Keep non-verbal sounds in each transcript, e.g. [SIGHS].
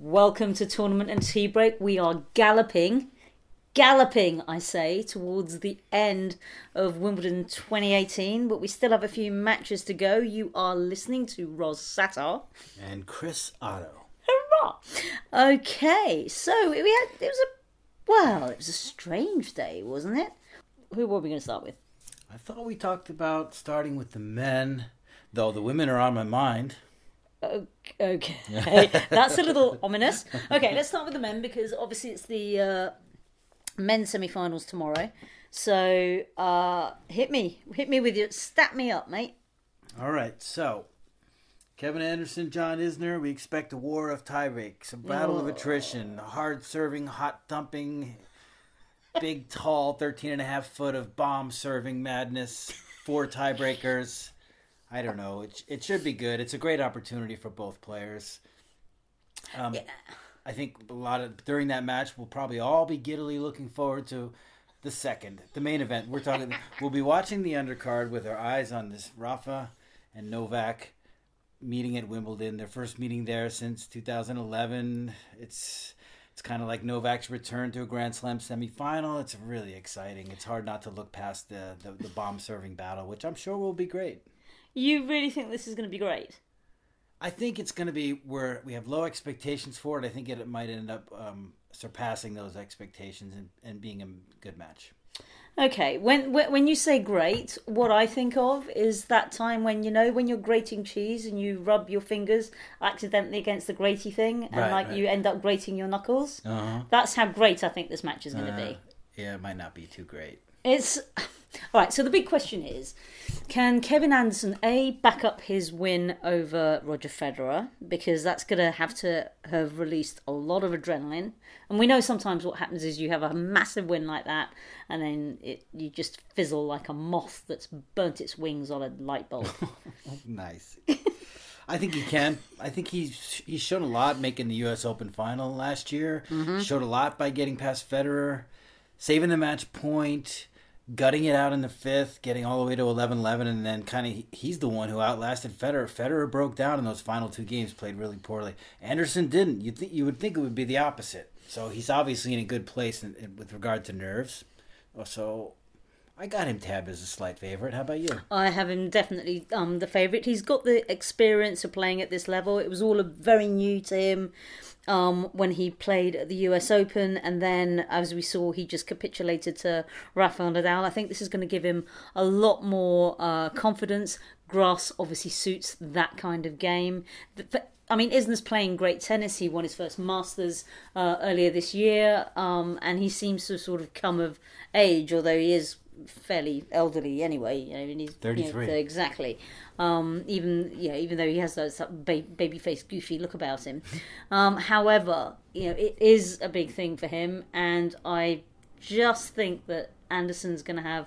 Welcome to Tournament and Tea Break. We are galloping, galloping, I say, towards the end of Wimbledon 2018, but we still have a few matches to go. You are listening to Ros Satar. And Chris Oddo. Hurrah! Okay, so we had, it was a, well, it was a strange day, wasn't it? Who were we going to start with? I thought we talked about starting with the men, though the women are on my mind. Okay, [LAUGHS] that's a little ominous. Okay, let's start with the men because obviously it's the uh, men's semi-finals tomorrow. So uh, hit me, hit me with your stat me up, mate. All right, so Kevin Anderson, John Isner, we expect a war of tiebreaks, a battle of attrition, hard serving, hot thumping, big, tall, 13 and a half foot of bomb serving madness, four tiebreakers. I don't know. It, it should be good. It's a great opportunity for both players. Um, I think a lot of during that match, we'll probably all be giddily looking forward to the second, the main event. We're talking. [LAUGHS] we'll be watching the undercard with our eyes on this Rafa and Novak meeting at Wimbledon. Their first meeting there since 2011. It's it's kind of like Novak's return to a Grand Slam semifinal. It's really exciting. It's hard not to look past the the, the bomb serving battle, which I'm sure will be great. You really think this is going to be great? I think it's going to be where we have low expectations for it. I think it might end up um, surpassing those expectations and, and being a good match. Okay, when when you say great, what I think of is that time when you know when you're grating cheese and you rub your fingers accidentally against the graty thing, and Right, like right. you end up grating your knuckles. Uh-huh. That's how great I think this match is going to Uh, be. yeah, it might not be too great. It's [LAUGHS] all right. So the big question is, can Kevin Anderson a back up his win over Roger Federer because that's going to have to have released a lot of adrenaline, and we know sometimes what happens is you have a massive win like that, and then it you just fizzle like a moth that's burnt its wings on a light bulb. [LAUGHS] Nice. I think he can. I think he's he's shown a lot making the U.S. Open final last year. Mm-hmm. Showed a lot by getting past Federer, saving the match point, gutting it out in the fifth, getting all the way to 11-11, and then kind of he's the one who outlasted Federer. Federer broke down in those final two games, played really poorly. Anderson didn't. You think you would think it would be the opposite. So he's obviously in a good place in, in, with regard to nerves. So I got him tabbed as a slight favorite. How about you? I have him definitely um the favourite. He's got the experience of playing at this level. It was all very new to him um, when he played at the US Open, and then as we saw, he just capitulated to Rafael Nadal. I think this is going to give him a lot more uh, confidence. Grass obviously suits that kind of game. I mean, Isner's playing great tennis. He won his first Masters uh, earlier this year, um, and he seems to have sort of come of age, although he is fairly elderly anyway. You know, and he's you know, 33. exactly. Um, even you know, even though he has that ba- baby face, goofy look about him. Um, however, you know, it is a big thing for him, and I just think that Anderson's going to have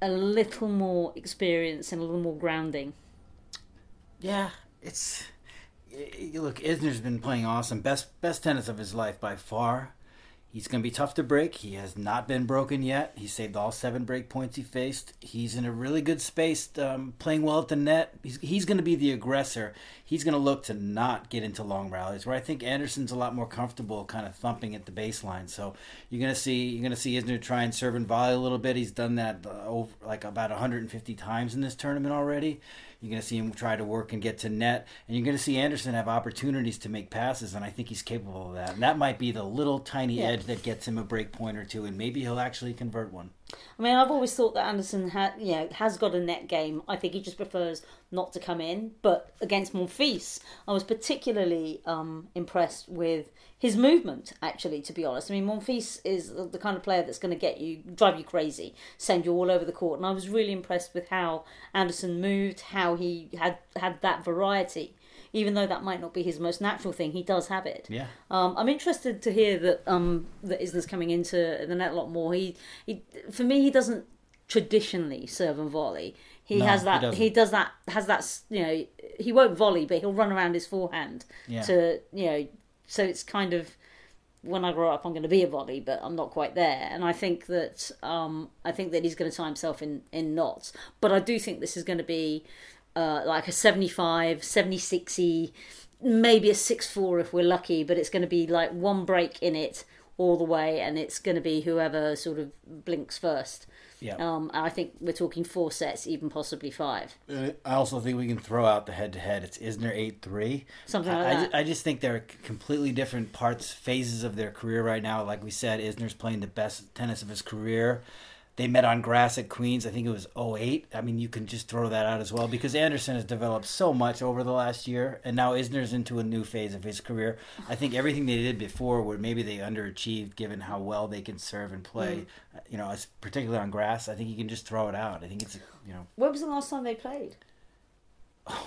a little more experience and a little more grounding. Yeah, it's look. Isner's been playing awesome, best best tennis of his life by far. He's going to be tough to break. He has not been broken yet. He saved all seven break points he faced. He's in a really good space, um, playing well at the net. He's, he's going to be the aggressor. He's going to look to not get into long rallies. Where I think Anderson's a lot more comfortable, kind of thumping at the baseline. So you're going to see you're going to see Isner try and serve and volley a little bit. He's done that uh, over like about 150 times in this tournament already. You're going to see him try to work and get to net, and you're going to see Anderson have opportunities to make passes, and I think he's capable of that. And that might be the little tiny Yeah. edge that gets him a break point or two, and maybe he'll actually convert one. I mean, I've always thought that Anderson had, you know, has got a net game. I think he just prefers not to come in. But against Monfils, I was particularly um, impressed with his movement. Actually, to be honest, I mean, Monfils is the kind of player that's going to get you, drive you crazy, send you all over the court. And I was really impressed with how Anderson moved, how he had had that variety. Even though that might not be his most natural thing, he does have it. Yeah. Um, I'm interested to hear that um, that Isner's coming into the net a lot more. He, he, for me, he doesn't traditionally serve and volley. He No, has that. doesn't. He, does that. Has that. You know, he won't volley, but he'll run around his forehand Yeah. to you know. So it's kind of when I grow up, I'm going to be a volley, but I'm not quite there. And I think that um, I think that he's going to tie himself in in knots. But I do think this is going to be uh, like a 75, 76 maybe a six four if we're lucky, but it's going to be like one break in it all the way, and it's going to be whoever sort of blinks first. Yeah. Um, I think we're talking four sets, even possibly five. Uh, I also think we can throw out the head to head. It's Isner 8 3. Something like I, that. I just think they're completely different parts, phases of their career right now. Like we said, Isner's playing the best tennis of his career. They met on grass at Queens. I think it was 08. I mean, you can just throw that out as well because Anderson has developed so much over the last year, and now Isner's into a new phase of his career. I think everything they did before, where maybe they underachieved given how well they can serve and play, Mm. you know, particularly on grass, I think you can just throw it out. I think it's, you know, When was the last time they played? [SIGHS] I,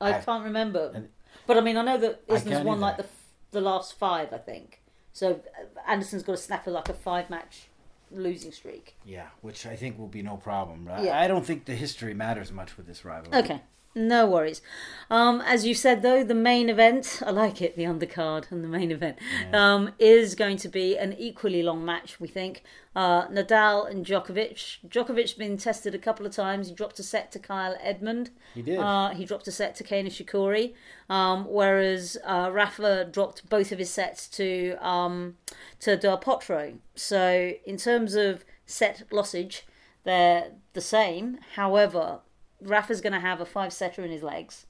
I- can't remember. and- But I mean, I know that Isner's won either. like the the last five, I think. So uh, Anderson's got to snap a, like a five match losing streak. Yeah, which I think will be no problem. Right? Yeah. I don't think the history matters much with this rivalry. Okay. No worries. Um, as you said, though, the main event, I like it, the undercard and the main event, um, is going to be an equally long match, we think. Uh, Nadal and Djokovic. Djokovic's been tested a couple of times. He dropped a set to Kyle Edmund. He did. Uh, he dropped a set to Kei Nishikori, um, whereas uh, Rafa dropped both of his sets to um, to Del Potro. So in terms of set lossage, they're the same. However, Rafa's going to have a five setter in his legs,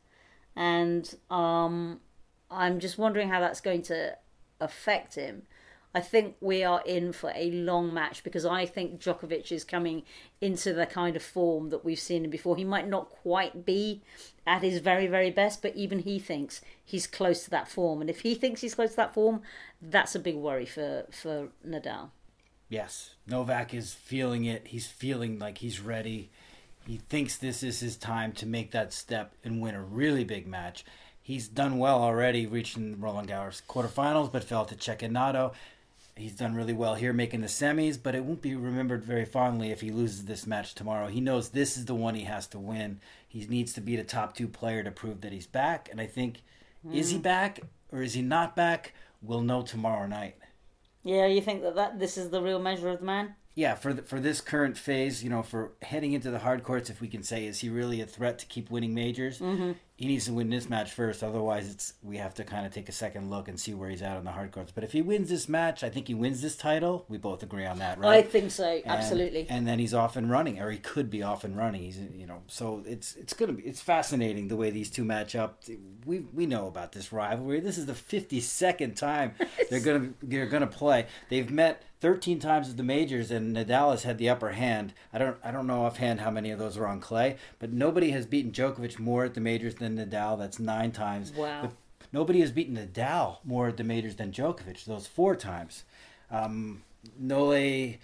and um, I'm just wondering how that's going to affect him. I think we are in for a long match because I think Djokovic is coming into the kind of form that we've seen him before. He might not quite be at his very, very best, but even he thinks he's close to that form. And if he thinks he's close to that form, that's a big worry for, for Nadal. Yes, Novak is feeling it. He's feeling like he's ready. He thinks this is his time to make that step and win a really big match. He's done well already, reaching Roland Garros quarterfinals, but fell to Cecchinato. He's done really well here, making the semis, but it won't be remembered very fondly if he loses this match tomorrow. He knows this is the one he has to win. He needs to beat a top two player to prove that he's back. And I think, is he hmm. back or is he not back? We'll know tomorrow night. Yeah, you think that, that this is the real measure of the man? Yeah, for the, for this current phase, you know, for heading into the hard courts, if we can say, is he really a threat to keep winning majors? Mm-hmm. He needs to win this match first. Otherwise, it's we have to kind of take a second look and see where he's at on the hard courts. But if he wins this match, I think he wins this title. We both agree on that, right? I think so, And- absolutely. And then he's off and running, or he could be off and running. He's you know, so it's it's gonna be it's fascinating the way these two match up. We we know about this rivalry. This is the fifty second time [LAUGHS] they're gonna they're gonna play. They've met. 13 times at the majors and Nadal has had the upper hand. I don't I don't know offhand how many of those are on clay, but nobody has beaten Djokovic more at the majors than Nadal. That's 9 times. Wow. But nobody has beaten Nadal more at the majors than Djokovic. Those 4 times. Um, Nole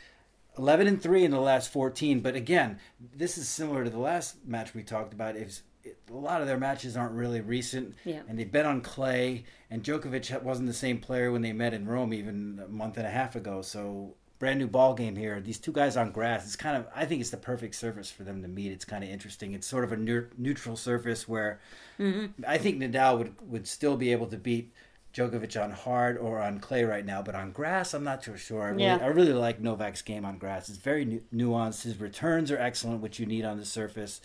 11 and 3 in the last 14 but again this is similar to the last match we talked about is it, a lot of their matches aren't really recent Yeah. and they bet on clay and Djokovic wasn't the same player when they met in Rome even a month and a half ago so brand new ball game here these two guys on grass it's kind of I think it's the perfect surface for them to meet it's kind of interesting it's sort of a neutral surface where mm-hmm. I think Nadal would would still be able to beat Djokovic on hard or on clay right now, but on grass, I'm not too sure. I really, Yeah. I really like Novak's game on grass. It's very nu- nuanced. His returns are excellent, which you need on the surface.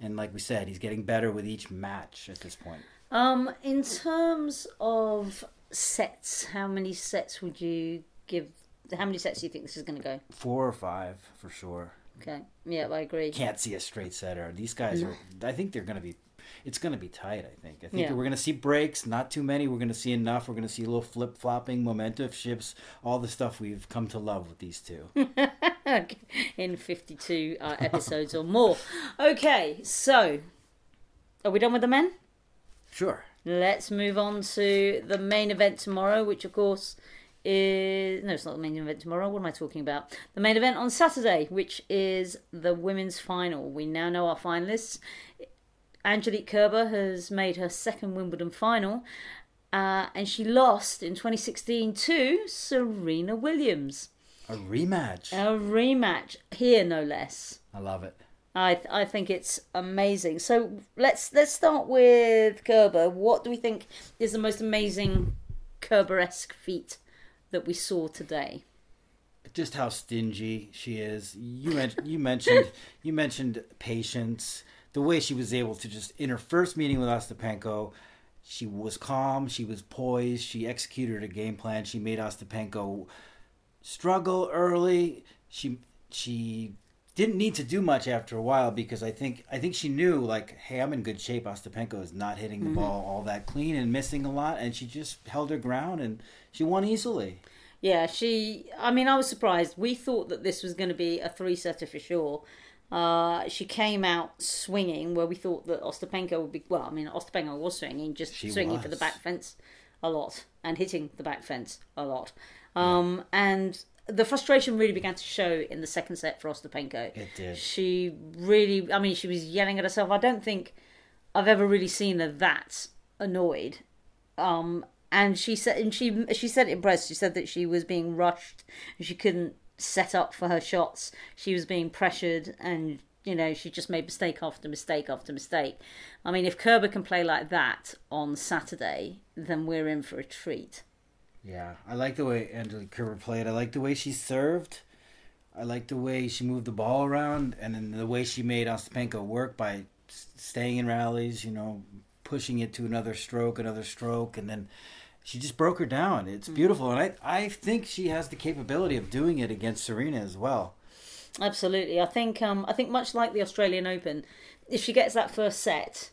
And like we said, he's getting better with each match at this point. Um, in terms of sets, how many sets would you give? How many sets do you think this is going to go? Four or five for sure. Okay, yeah, I agree. Can't see a straight setter. These guys are. I think they're going to be. It's going to be tight. I think. I think Yeah. we're going to see breaks. Not too many. We're going to see enough. We're going to see a little flip flopping, momentum shifts, all the stuff we've come to love with these two. [LAUGHS] in 52 uh, episodes or more. Okay, so are we done with the men? sure. Let's move on to the main event tomorrow, which of course is no, it's not the main event tomorrow. What am I talking about? The main event on Saturday, which is the women's final. We now know our finalists. Angelique Kerber has made her second Wimbledon final, uh, and she lost in 2016 to Serena Williams. A rematch. A rematch here, no less. I love it. I I think it's amazing. So let's let's start with Kerber. What do we think is the most amazing Kerber-esque feat that we saw today? just how stingy she is. You mentioned you mentioned [LAUGHS] you mentioned patience. The way she was able to just in her first meeting with Ostapenko, she was calm, she was poised, she executed a game plan. She made Ostapenko struggle early. She she didn't need to do much after a while because I think I think she knew like, hey, I'm in good shape. Ostapenko is not hitting the mm-hmm. ball all that clean and missing a lot, and she just held her ground and she won easily. Yeah, she. I mean, I was surprised. We thought that this was going to be a three setter for sure. Uh, she came out swinging where we thought that Ostapenko would be. Well, I mean, Ostapenko was swinging, just she swinging was. for the back fence a lot and hitting the back fence a lot. Um, yeah. And the frustration really began to show in the second set for Ostapenko. It did. She really, I mean, she was yelling at herself. I don't think I've ever really seen her that annoyed. Um, and she said, and she she said it in press. She said that she was being rushed and she couldn't set up for her shots. She was being pressured and you know, she just made mistake after mistake after mistake. I mean, if Kerber can play like that on Saturday, then we're in for a treat. Yeah, I like the way Angelique Kerber played. I like the way she served. I like the way she moved the ball around, and then the way she made Ostapenko work by staying in rallies. You know, pushing it to another stroke, another stroke, and then she just broke her down. It's mm-hmm. beautiful, and I I think she has the capability of doing it against Serena as well. Absolutely, I think um I think much like the Australian Open, if she gets that first set,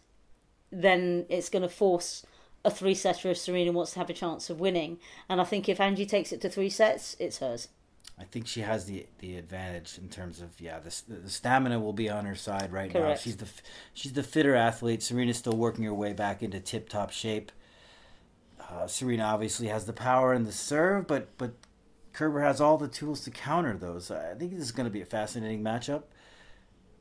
then it's going to force a three setter if Serena wants to have a chance of winning. And I think if Angie takes it to three sets, it's hers. I think she has the the advantage in terms of yeah the the stamina will be on her side right Correct. now. She's the she's the fitter athlete. Serena's still working her way back into tip top shape. Uh, Serena obviously has the power and the serve, but but Kerber has all the tools to counter those. I think this is going to be a fascinating matchup.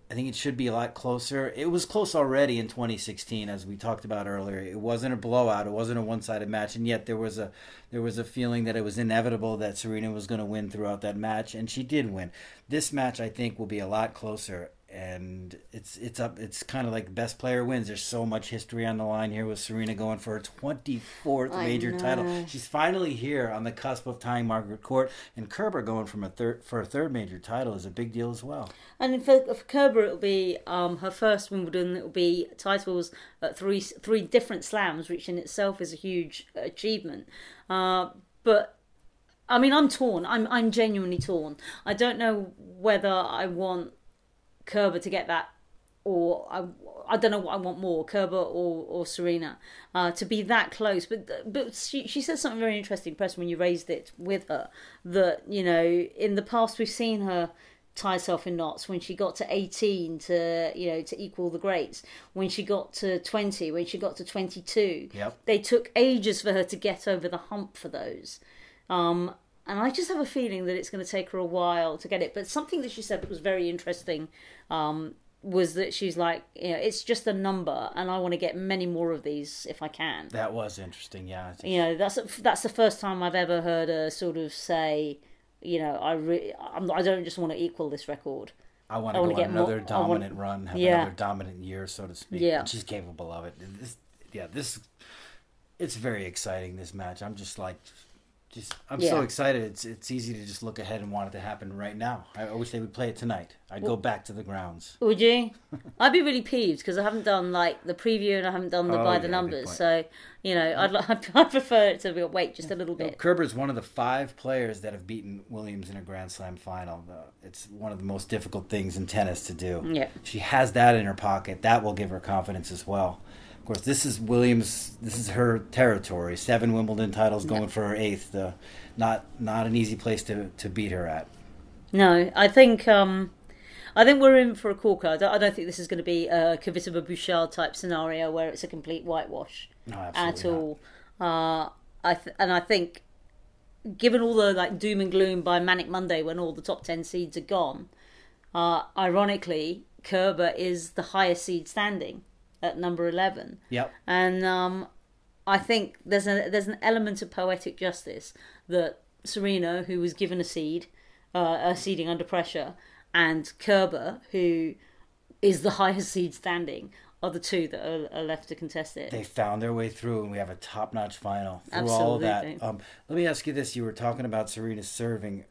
I think it should be a lot closer. It was close already in 2016, as we talked about earlier. It wasn't a blowout. It wasn't a one-sided match, and yet there was a there was a feeling that it was inevitable that Serena was going to win throughout that match, and she did win. This match, I think, will be a lot closer, and it's it's up. It's kind of like best player wins. There's so much history on the line here with Serena going for her 24th I major know. title. She's finally here on the cusp of tying Margaret Court, and Kerber going from a third for a third major title is a big deal as well. And for, for Kerber, it'll be um, her first Wimbledon. It'll be titles at three three different slams, which in itself is a huge achievement. Uh, but I mean, I'm torn. I'm I'm genuinely torn. I don't know whether I want Kerber to get that, or I, I don't know what I want more, Kerber or or Serena, uh, to be that close. But but she she said something very interesting, press when you raised it with her that you know in the past we've seen her tie herself in knots when she got to 18 to you know to equal the greats when she got to 20 when she got to 22 yep. they took ages for her to get over the hump for those um, and I just have a feeling that it's going to take her a while to get it. But something that she said that was very interesting um, was that she's like, you know, it's just a number, and I want to get many more of these if I can. That was interesting, yeah. Just... You know, that's that's the first time I've ever heard her sort of say, you know, I re- I'm, I don't just want to equal this record. I want to go on another more, dominant want, run, have yeah. another dominant year, so to speak. Yeah, and she's capable of it. This, yeah, this, it's very exciting. This match, I'm just like just I'm yeah. so excited. It's it's easy to just look ahead and want it to happen right now. I, wish they would play it tonight. I'd well, go back to the grounds. Would you? [LAUGHS] I'd be really peeved because I haven't done like the preview and I haven't done the oh, by the numbers. So you know, I'd I [LAUGHS] prefer it to wait just a little bit. No, Kerber's one of the five players that have beaten Williams in a Grand Slam final. It's one of the most difficult things in tennis to do. Yeah, she has that in her pocket. That will give her confidence as well. Of course, this is Williams. This is her territory. Seven Wimbledon titles going for her eighth. Uh, not not an easy place to, to beat her at. No, I think um, I think we're in for a corker. I don't, I don't think this is going to be a Kvitova Bouchard type scenario where it's a complete whitewash no, at all. Uh, I th- and I think, given all the like doom and gloom by Manic Monday when all the top ten seeds are gone, uh, ironically, Kerber is the highest seed standing at number eleven. Yep. And um, I think there's a there's an element of poetic justice that Serena, who was given a seed, uh, a seeding under pressure, and Kerber, who is the highest seed standing, are the two that are, are, left to contest it. They found their way through, and we have a top-notch final through Absolutely. all of that. Um, let me ask you this: You were talking about Serena serving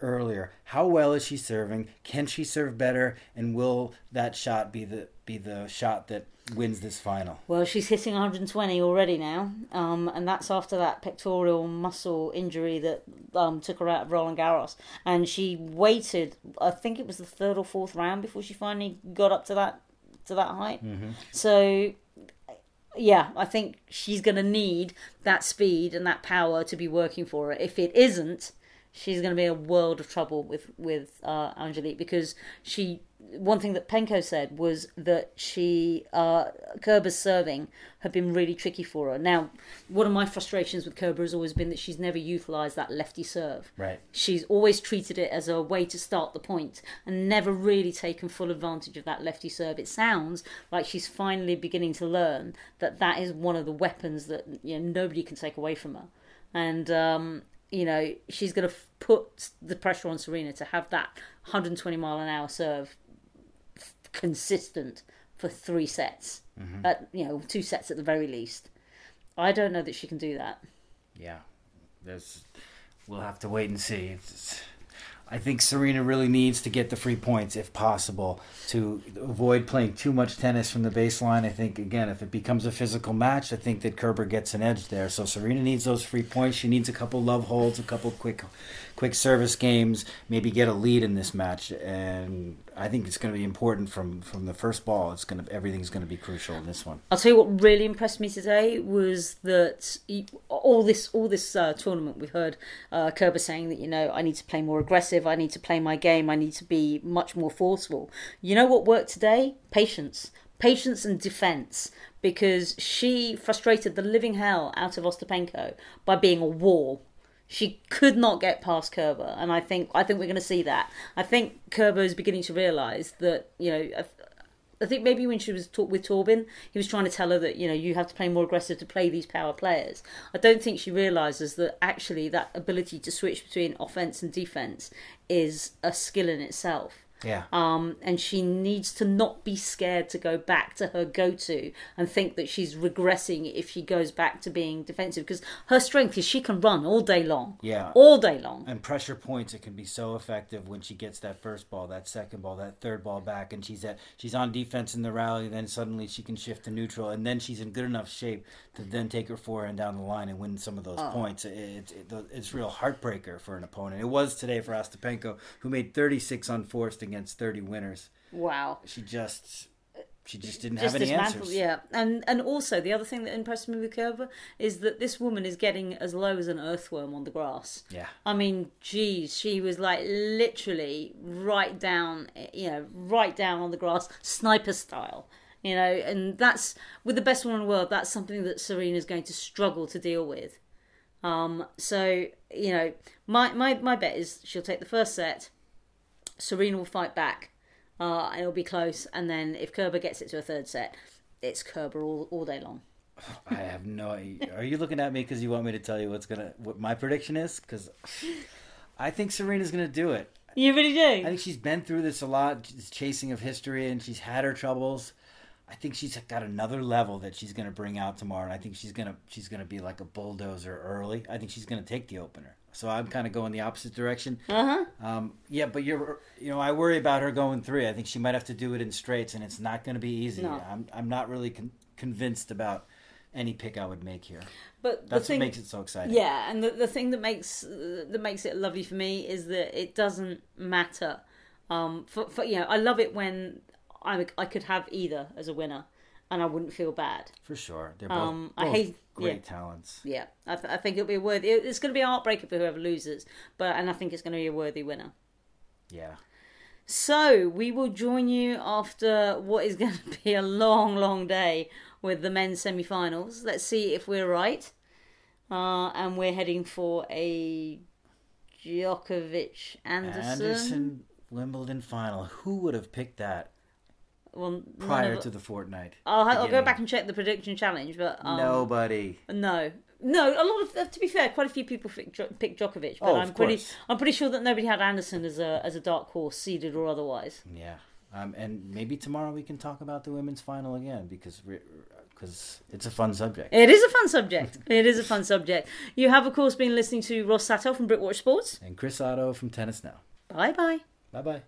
earlier. How well is she serving? Can she serve better? And will that shot be the be the shot that wins this final. Well, she's hitting 120 already now, um, and that's after that pectoral muscle injury that um, took her out of Roland Garros. And she waited, I think it was the third or fourth round before she finally got up to that to that height. So, yeah, I think she's going to need that speed and that power to be working for her. If it isn't, she's going to be a world of trouble with with uh, Angelique because she. One thing that Penko said was that she uh, Kerber's serving had been really tricky for her. Now, one of my frustrations with Kerber has always been that she's never utilised that lefty serve. Right. She's always treated it as a way to start the point and never really taken full advantage of that lefty serve. It sounds like she's finally beginning to learn that that is one of the weapons that you know nobody can take away from her. And um, you know she's going to f- put the pressure on Serena to have that 120 mile an hour serve f- consistent for three sets. Mm-hmm. At you know two sets at the very least. I don't know that she can do that. Yeah, there's. We'll have to wait and see. It's, I think Serena really needs to get the free points if possible to avoid playing too much tennis from the baseline. I think again, if it becomes a physical match, I think that Kerber gets an edge there. So Serena needs those free points. She needs a couple love holds, a couple quick, quick service games, maybe get a lead in this match. And I think it's going to be important from from the first ball. It's going to everything's going to be crucial in this one. I'll tell you what really impressed me today was that he, all this all this uh, tournament we've heard uh, Kerber saying that you know I need to play more aggressive, I need to play my game, I need to be much more forceful. You know what worked today? Patience, patience and defense. Because she frustrated the living hell out of Ostapenko by being a wall. She could not get past Kerber, and I think I think we're going to see that. I think Kerber is beginning to realise that you know I think maybe when she was talk with Torben, he was trying to tell her that you know you have to play more aggressive to play these power players. I don't think she realizes that actually that ability to switch between offense and defense is a skill in itself. Yeah. Um, and she needs to not be scared to go back to her go-to and think that she's regressing if she goes back to being defensive because her strength is she can run all day long. Yeah. all day long. and pressure points it can be so effective when she gets that first ball that second ball that third ball back and she's at she's on defense in the rally then suddenly she can shift to neutral and then she's in good enough shape to then take her forehand down the line and win some of those points it, it, it, it's real heartbreaker for an opponent it was today for Ostapenko who made 36 unforced against 30 winners Wow. she just she just didn't just have any dismantled, answers yeah. And and also the other thing that impressed me with Kerber is that this woman is getting as low as an earthworm on the grass. yeah I mean, geez, she was like literally right down, you know, right down on the grass, sniper style. You know, and that's with the best woman in the world. That's something that Serena is going to struggle to deal with. Um, so you know, my my my bet is she'll take the first set. Serena will fight back, uh, it'll be close. And then if Kerber gets it to a third set, it's Kerber all, all day long. I have no idea. Are you looking at me because you want me to tell you what's gonna what my prediction is? Because I think Serena's gonna do it. You really do. I think she's been through this a lot, this chasing of history, and she's had her troubles. I think she's got another level that she's going to bring out tomorrow, and I think she's gonna she's gonna be like a bulldozer early. I think she's going to take the opener. So I'm kind of going the opposite direction. Uh huh. Um, yeah, but you're you know I worry about her going three. I think she might have to do it in straights, and it's not going to be easy. No. I'm I'm not really con- convinced about any pick I would make here. But That's thing, what makes it so exciting. Yeah, and the, the thing that makes that makes it lovely for me is that it doesn't matter. Um, for, for you know, I love it when I I could have either as a winner, and I wouldn't feel bad. for sure. They're both, Um, I both hate- great yeah. talents. Yeah, I, th- I think it'll be a worthy. It's going to be a heartbreaker for whoever loses, but and I think it's going to be a worthy winner. Yeah. So we will join you after what is going [LAUGHS] to be a long, long day with the men's semi-finals. Let's see if we're right. Uh, and we're heading for a Djokovic Anderson. Anderson Wimbledon final. Who would have picked that Well, prior of- to the fortnight? I'll, I'll go back and check the prediction challenge, but um, Nobody. no, no. A lot of, uh, to be fair, quite a few people picked, Jo- Djokovic, but Oh, I'm pretty, course. I'm pretty sure that nobody had Anderson as a as a dark horse, seeded or otherwise. Yeah. Um, and maybe tomorrow we can talk about the women's final again because because it's a fun subject. It is a fun subject. [LAUGHS] it is a fun subject. You have, of course, been listening to Ros Satar from Britwatch Sports. And Chris Oddo from Tennis Now. Bye bye. Bye bye.